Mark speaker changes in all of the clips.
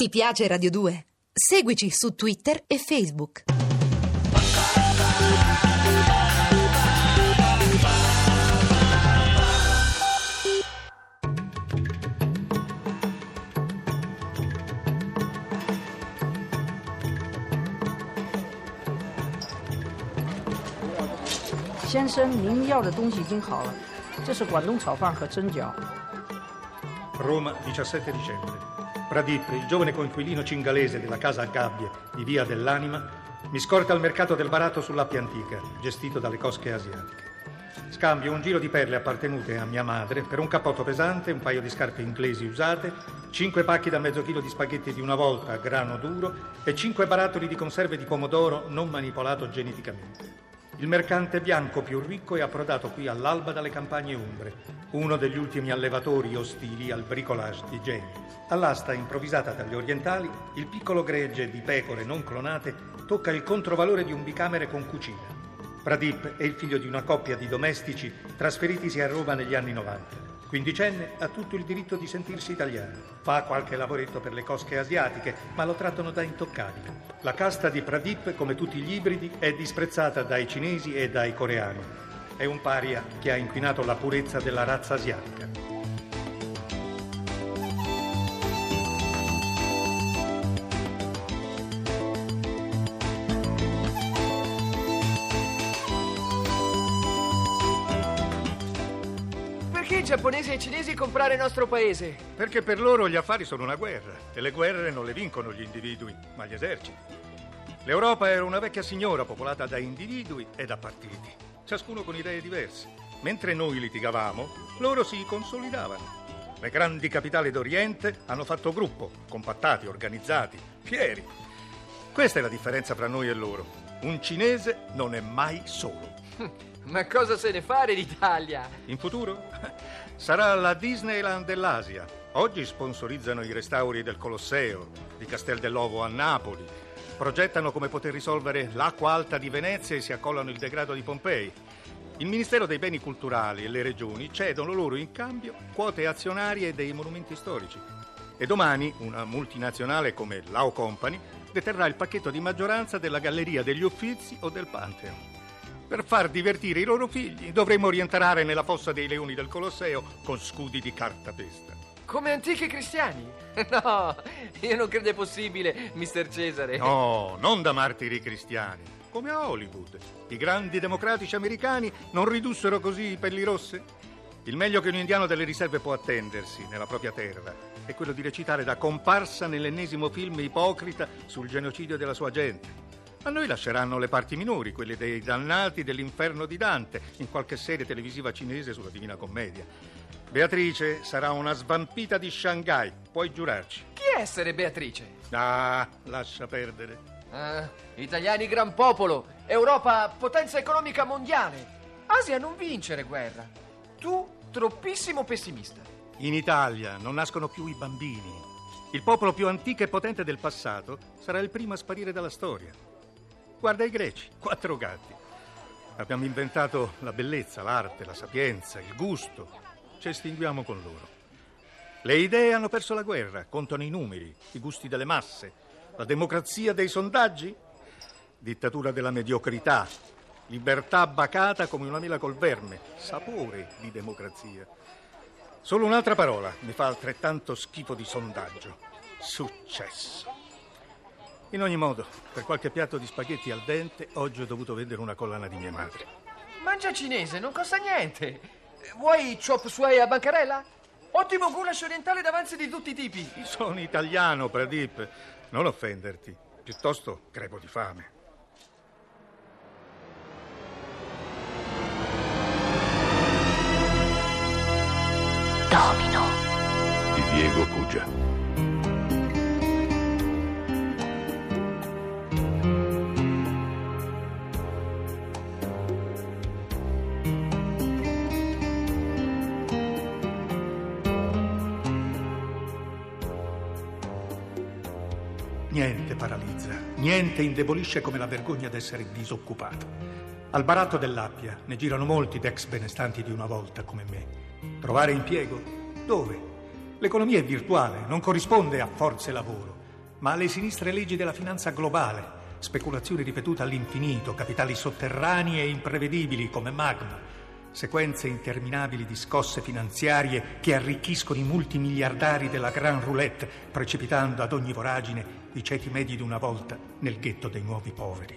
Speaker 1: Ti piace Radio 2? Seguici su Twitter e Facebook.
Speaker 2: “先生，您要的东西已经好了，这是广东炒饭和蒸饺。”
Speaker 3: Roma, 17 dicembre. Pradip, il giovane coinquilino cingalese della casa a gabbia di Via dell'Anima, mi scorta al mercato del barato sull'Appia Antica, gestito dalle cosche asiatiche. Scambio un giro di perle appartenute a mia madre per un cappotto pesante, un paio di scarpe inglesi usate, cinque pacchi da mezzo chilo di spaghetti di una volta a grano duro e cinque barattoli di conserve di pomodoro non manipolato geneticamente. Il mercante bianco più ricco è approdato qui all'alba dalle campagne umbre, uno degli ultimi allevatori ostili al bricolage di Jenny. All'asta improvvisata dagli orientali, il piccolo gregge di pecore non clonate tocca il controvalore di un bicamere con cucina. Pradip è il figlio di una coppia di domestici trasferitisi a Roma negli anni 90. Quindicenne ha tutto il diritto di sentirsi italiano. Fa qualche lavoretto per le cosche asiatiche, ma lo trattano da intoccabile. La casta di Pradip, come tutti gli ibridi, è disprezzata dai cinesi e dai coreani. È un paria che ha inquinato la purezza della razza asiatica.
Speaker 4: Perché i giapponesi e i cinesi comprare il nostro paese?
Speaker 3: Perché per loro gli affari sono una guerra e le guerre non le vincono gli individui, ma gli eserciti. L'Europa era una vecchia signora popolata da individui e da partiti, ciascuno con idee diverse. Mentre noi litigavamo, loro si consolidavano. Le grandi capitali d'Oriente hanno fatto gruppo, compattati, organizzati, fieri. Questa è la differenza fra noi e loro. Un cinese non è mai solo.
Speaker 4: Ma cosa se ne fare l'Italia?
Speaker 3: In futuro sarà la Disneyland dell'Asia. Oggi sponsorizzano i restauri del Colosseo, di Castel dell'Ovo a Napoli. Progettano come poter risolvere l'acqua alta di Venezia e si accollano il degrado di Pompei. Il Ministero dei Beni Culturali e le regioni cedono loro in cambio quote azionarie dei monumenti storici. E domani una multinazionale come Lao Company deterrà il pacchetto di maggioranza della Galleria degli Uffizi o del Pantheon. Per far divertire i loro figli dovremmo rientrare nella fossa dei leoni del Colosseo con scudi di cartapesta.
Speaker 4: Come antichi cristiani? No, io non credo è possibile, mister Cesare.
Speaker 3: No, non da martiri cristiani, come a Hollywood. I grandi democratici americani non ridussero così i pelli rosse? Il meglio che un indiano delle riserve può attendersi nella propria terra è quello di recitare da comparsa nell'ennesimo film ipocrita sul genocidio della sua gente. A noi lasceranno le parti minori, quelle dei dannati dell'inferno di Dante, in qualche serie televisiva cinese sulla Divina Commedia. Beatrice sarà una svampita di Shanghai, puoi giurarci.
Speaker 4: Chi essere Beatrice?
Speaker 3: Ah, lascia perdere.
Speaker 4: Ah, italiani gran popolo, Europa potenza economica mondiale. Asia non vincere guerra. Tu troppissimo pessimista.
Speaker 3: In Italia non nascono più i bambini. Il popolo più antico e potente del passato sarà il primo a sparire dalla storia. Guarda i greci, quattro gatti. Abbiamo inventato la bellezza, l'arte, la sapienza, il gusto. Ci estinguiamo con loro. Le idee hanno perso la guerra, contano i numeri, i gusti delle masse, la democrazia dei sondaggi, dittatura della mediocrità, libertà bacata come una mela col verme, sapore di democrazia. Solo un'altra parola mi fa altrettanto schifo di sondaggio. Successo. In ogni modo, per qualche piatto di spaghetti al dente, oggi ho dovuto vendere una collana di mia madre.
Speaker 4: Mangia cinese, non costa niente. Vuoi chop suey a bancarella? Ottimo goulash orientale d'avanzi di tutti i tipi.
Speaker 3: Sono italiano, Pradip. Non offenderti. Piuttosto crepo di fame.
Speaker 5: Domino di Diego Cugia.
Speaker 3: Niente indebolisce come la vergogna d'essere disoccupato. Al baratto dell'Appia ne girano molti d'ex benestanti di una volta come me. Trovare impiego? Dove? L'economia è virtuale, non corrisponde a forze lavoro. ma alle sinistre leggi della finanza globale, speculazioni ripetute all'infinito, capitali sotterranei e imprevedibili come magma, sequenze interminabili di scosse finanziarie che arricchiscono i multimiliardari della Grand Roulette, precipitando ad ogni voragine i ceti medi di una volta nel ghetto dei nuovi poveri.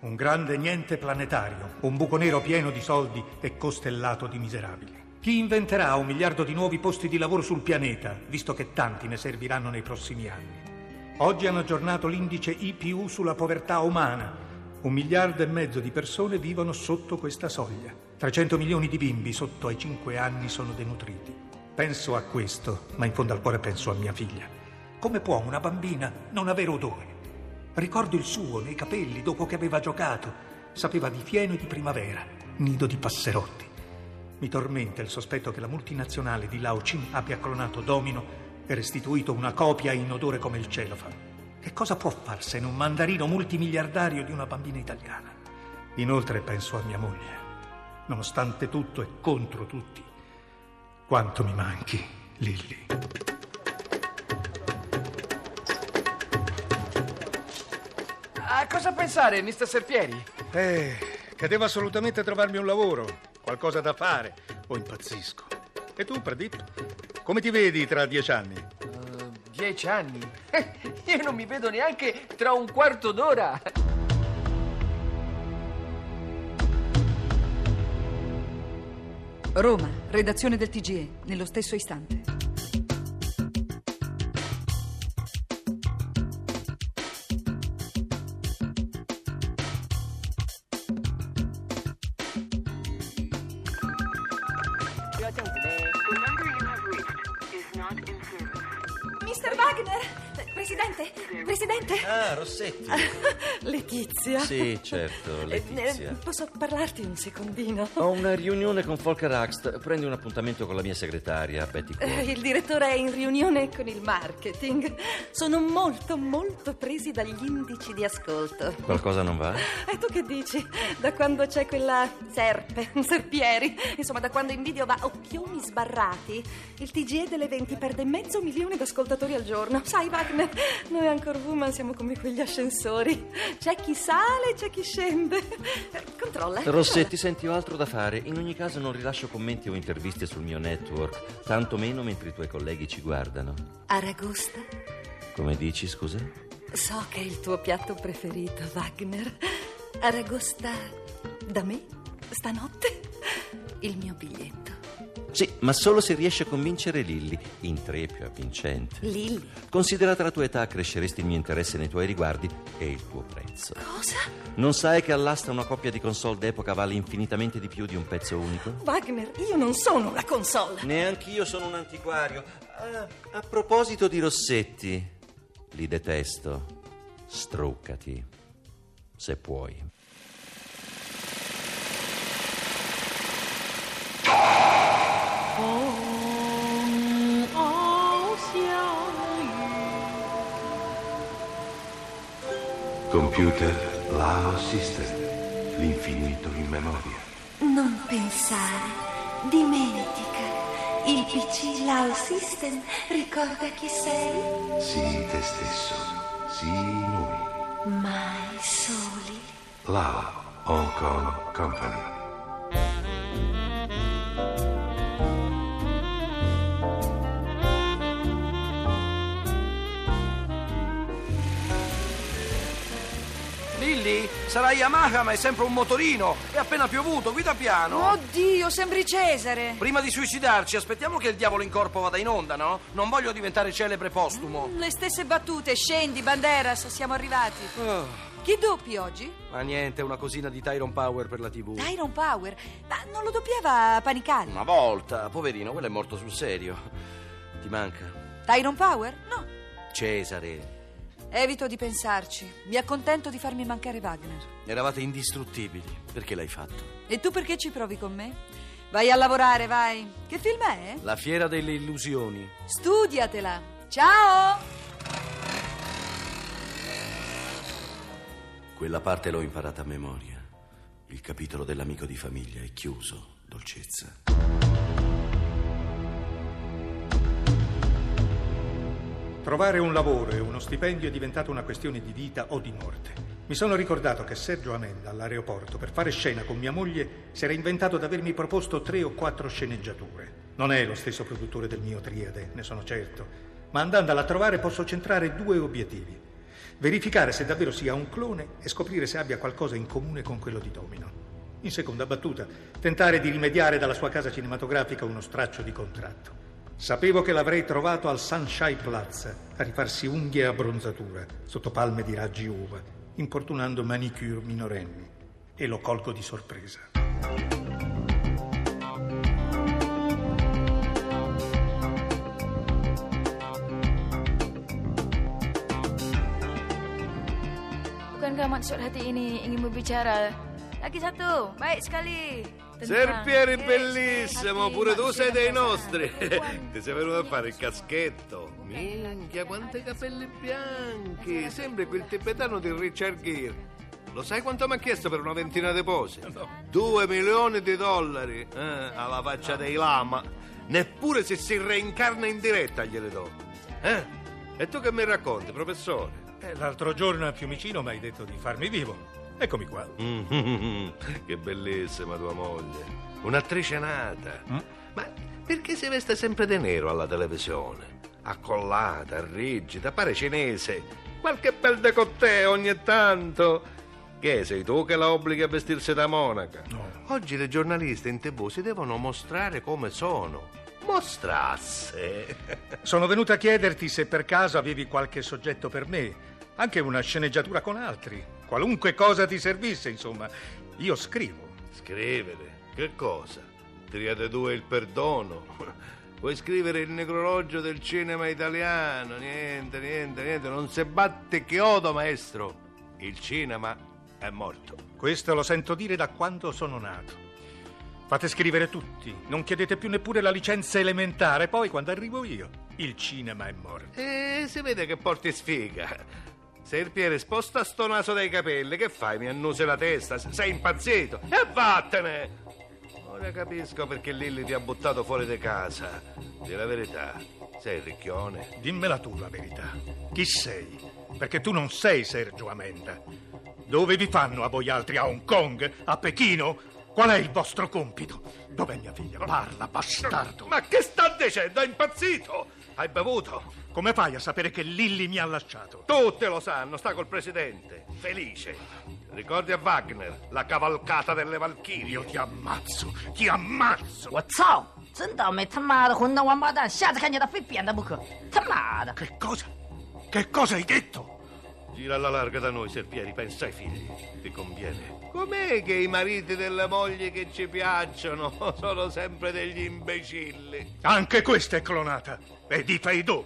Speaker 3: Un grande niente planetario, un buco nero pieno di soldi e costellato di miserabili. Chi inventerà un miliardo di nuovi posti di lavoro sul pianeta, visto che tanti ne serviranno nei prossimi anni? Oggi hanno aggiornato l'indice IPU sulla povertà umana. Un miliardo e mezzo di persone vivono sotto questa soglia. 300 milioni di bimbi sotto ai 5 anni sono denutriti. Penso a questo, ma in fondo al cuore penso a mia figlia. Come può una bambina non avere odore? Ricordo il suo nei capelli dopo che aveva giocato. Sapeva di fieno e di primavera, nido di passerotti. Mi tormenta il sospetto che la multinazionale di Lao Chin abbia clonato Domino e restituito una copia in odore come il celofano. Che cosa può farsene un mandarino multimiliardario di una bambina italiana? Inoltre penso a mia moglie. Nonostante tutto e contro tutti, quanto mi manchi, Lilly.
Speaker 4: Cosa pensare, mister Serpieri?
Speaker 3: Eh, che devo assolutamente trovarmi un lavoro, qualcosa da fare, o impazzisco. E tu, Pradip? Come ti vedi tra dieci anni?
Speaker 4: Uh, dieci anni? Io non mi vedo neanche tra un quarto d'ora.
Speaker 1: Roma, redazione del TGE, nello stesso istante.
Speaker 6: Mr. Wagner! Presidente! Presidente!
Speaker 7: Ah, Rossetti.
Speaker 6: Letizia.
Speaker 7: Sì, certo,
Speaker 6: Eh,
Speaker 7: Letizia.
Speaker 6: eh, posso parlarti un secondino?
Speaker 7: Ho una riunione con Volker Axt. Prendi un appuntamento con la mia segretaria, Betty
Speaker 6: Eh,
Speaker 7: Cole.
Speaker 6: Il direttore è in riunione con il marketing. Sono molto, molto presi dagli indici di ascolto.
Speaker 7: Qualcosa non va?
Speaker 6: E tu che dici? Da quando c'è quella serpe, Serpieri, insomma, da quando in video va occhioni sbarrati, il TGE delle 20 perde mezzo milione di ascoltatori al giorno. Sai, Wagner, noi ancora woman siamo come quegli ascensori. C'è chi sale, c'è chi scende. Controlla.
Speaker 7: Rossetti, senti, ho altro da fare. In ogni caso non rilascio commenti o interviste sul mio network, tantomeno mentre i tuoi colleghi ci guardano.
Speaker 6: Aragosta,
Speaker 7: Come dici, scusa?
Speaker 6: so che è il tuo piatto preferito, Wagner. Aragosta da me, stanotte, il mio biglietto.
Speaker 7: Sì, ma solo se riesci a convincere Lilly, in tre più avvincente.
Speaker 6: Lilli.
Speaker 7: Considerata la tua età, cresceresti il mio interesse nei tuoi riguardi e il tuo prezzo.
Speaker 6: Cosa?
Speaker 7: Non sai che all'asta una coppia di console d'epoca vale infinitamente di più di un pezzo unico?
Speaker 6: Wagner, io non sono una console.
Speaker 7: Neanch'io sono un antiquario. Ah, a proposito di Rossetti, li detesto. Struccati, se puoi.
Speaker 5: Computer Lao System. L'infinito in memoria.
Speaker 8: Non pensare, dimentica. Il PC Lao System ricorda chi sei,
Speaker 5: Sii te stesso. Sii noi.
Speaker 8: mai soli.
Speaker 5: Lao Hong Kong Company.
Speaker 4: Sarà Yamaha, ma è sempre un motorino. È appena piovuto, guida piano.
Speaker 1: Oddio, sembri Cesare.
Speaker 4: Prima di suicidarci, aspettiamo che il diavolo in corpo vada in onda, no? Non voglio diventare celebre postumo.
Speaker 1: Le stesse battute, scendi, Banderas, siamo arrivati.
Speaker 4: Oh,
Speaker 1: Chi doppi oggi?
Speaker 4: ma niente, una cosina di Tyron Power per la TV.
Speaker 1: Iron Power. Ma non lo doppiava Panicali?
Speaker 4: Una volta, poverino, quello è morto sul serio. Ti manca?
Speaker 1: Tyron Power? No.
Speaker 4: Cesare.
Speaker 1: Evito di pensarci. Mi accontento di farmi mancare Wagner.
Speaker 4: Eravate indistruttibili. Perché l'hai fatto?
Speaker 1: E tu perché ci provi con me? Vai a lavorare, vai. Che film è?
Speaker 4: La fiera delle illusioni.
Speaker 1: Studiatela. Ciao!
Speaker 7: Quella parte l'ho imparata a memoria. Il capitolo dell'amico di famiglia è chiuso, dolcezza.
Speaker 3: Trovare un lavoro e uno stipendio è diventata una questione di vita o di morte. Mi sono ricordato che Sergio Amenda all'aeroporto per fare scena con mia moglie si era inventato di avermi proposto tre o quattro sceneggiature. Non è lo stesso produttore del mio triade, ne sono certo, ma andandolo a trovare posso centrare due obiettivi. Verificare se davvero sia un clone e scoprire se abbia qualcosa in comune con quello di Domino. In seconda battuta, tentare di rimediare dalla sua casa cinematografica uno straccio di contratto. Sapevo che l'avrei trovato al Sunshine Plaza a rifarsi unghie e abbronzatura sotto palme di raggi uva, importunando manicure minorenni. E lo colgo di sorpresa.
Speaker 9: Bukankah maksud hati ini ingin berbicara? Lagi satu, baik sekali. Tentang
Speaker 10: Serpieri bellissimo,
Speaker 9: hati
Speaker 10: pure tu sei dei nostri. Ti sei venuto a fare il caschetto. Minchia, quanti capelli bianchi. Sembri quel tibetano di Richard Gere. Lo sai quanto mi ha chiesto per una ventina di pose? Due milioni di dollari. Eh, alla faccia dei lama. Neppure se si reincarna in diretta gliele do. Eh? E tu che mi racconti, professore?
Speaker 3: Eh, L'altro giorno a Fiumicino mi hai detto di farmi vivo. Eccomi qua.
Speaker 10: Mm, che bellissima tua moglie. Un'attrice nata.
Speaker 3: Mm.
Speaker 10: Ma perché si veste sempre di nero alla televisione? Accollata, rigida, pare cinese. Qualche bel decottè ogni tanto. Che sei tu che la obblighi a vestirsi da monaca? Oggi le giornaliste in tv si devono mostrare come sono. Mostrasse.
Speaker 3: Sono venuto a chiederti se per caso avevi qualche soggetto per me, anche una sceneggiatura con altri. Qualunque cosa ti servisse, insomma. Io scrivo.
Speaker 10: Scrivere? Che cosa? Triade 2 il perdono? Vuoi scrivere il necrologio del cinema italiano? Niente, niente, niente. Non si batte chiodo, maestro. Il cinema è morto.
Speaker 3: Questo lo sento dire da quando sono nato. Fate scrivere tutti, non chiedete più neppure la licenza elementare, poi quando arrivo io, il cinema è morto.
Speaker 10: E si vede che porti sfiga. Serpiere, sposta sto naso dai capelli. Che fai? Mi annusi la testa? Sei impazzito? E vattene! Ora capisco perché Lilli ti ha buttato fuori di casa. Di la verità, sei ricchione.
Speaker 3: Dimmela tu la verità. Chi sei? Perché tu non sei Sergio Amenda. Dove vi fanno a voi altri? A Hong Kong? A Pechino? Qual è il vostro compito? Dov'è mia figlia? Parla, bastardo.
Speaker 10: Ma che sta dicendo? È impazzito! Hai bevuto?
Speaker 3: Come fai a sapere che Lilli mi ha lasciato?
Speaker 10: Tutti lo sanno, sta col presidente. Felice. Ricordi a Wagner, la cavalcata delle Valchirie?
Speaker 3: Io ti ammazzo, ti ammazzo!
Speaker 2: 我操！真倒霉，他妈的混蛋王八蛋，下次看见他非扁他不可！他妈的！
Speaker 3: Che cosa? Che cosa hai detto?
Speaker 10: Gira alla larga da noi, Serpieri, pensa ai figli. Ti conviene. Com'è che i mariti delle mogli che ci piacciono sono sempre degli imbecilli?
Speaker 3: Anche questa è clonata. E di Feidò.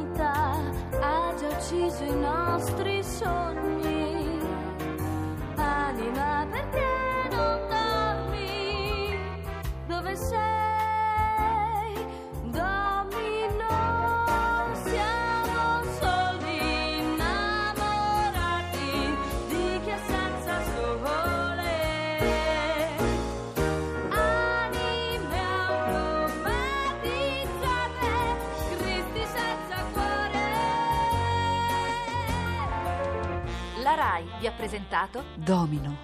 Speaker 8: nostri sogni. Anima perché non dormi? Dove sei?
Speaker 6: RAI vi ha presentato
Speaker 1: Domino.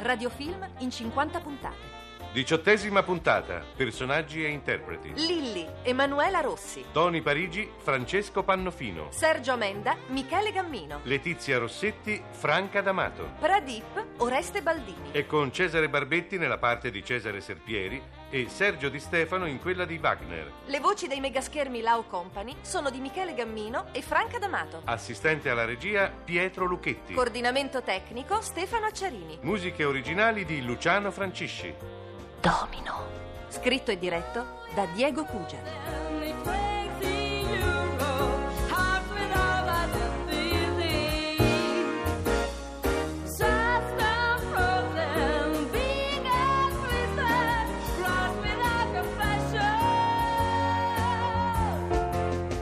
Speaker 6: radiofilm in 50 puntate.
Speaker 10: Diciottesima puntata. Personaggi e interpreti.
Speaker 6: Lilli, Emanuela Rossi,
Speaker 10: Toni Parigi, Francesco Pannofino.
Speaker 6: Sergio Amenda, Michele Gammino,
Speaker 10: Letizia Rossetti, Franca D'Amato.
Speaker 6: Pradip, Oreste Baldini.
Speaker 10: E con Cesare Barbetti nella parte di Cesare Serpieri e Sergio Di Stefano in quella di Wagner.
Speaker 6: Le voci dei megaschermi Lao Company sono di Michele Gammino e Franca D'Amato.
Speaker 10: Assistente alla regia Pietro Lucchetti.
Speaker 6: Coordinamento tecnico Stefano Acciarini.
Speaker 10: Musiche originali di Luciano Francisci.
Speaker 6: Domino. Scritto e diretto da Diego Cugia.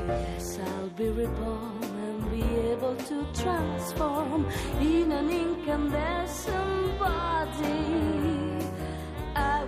Speaker 8: Yes, I'll be reborn and be able to transform in an incandescent body.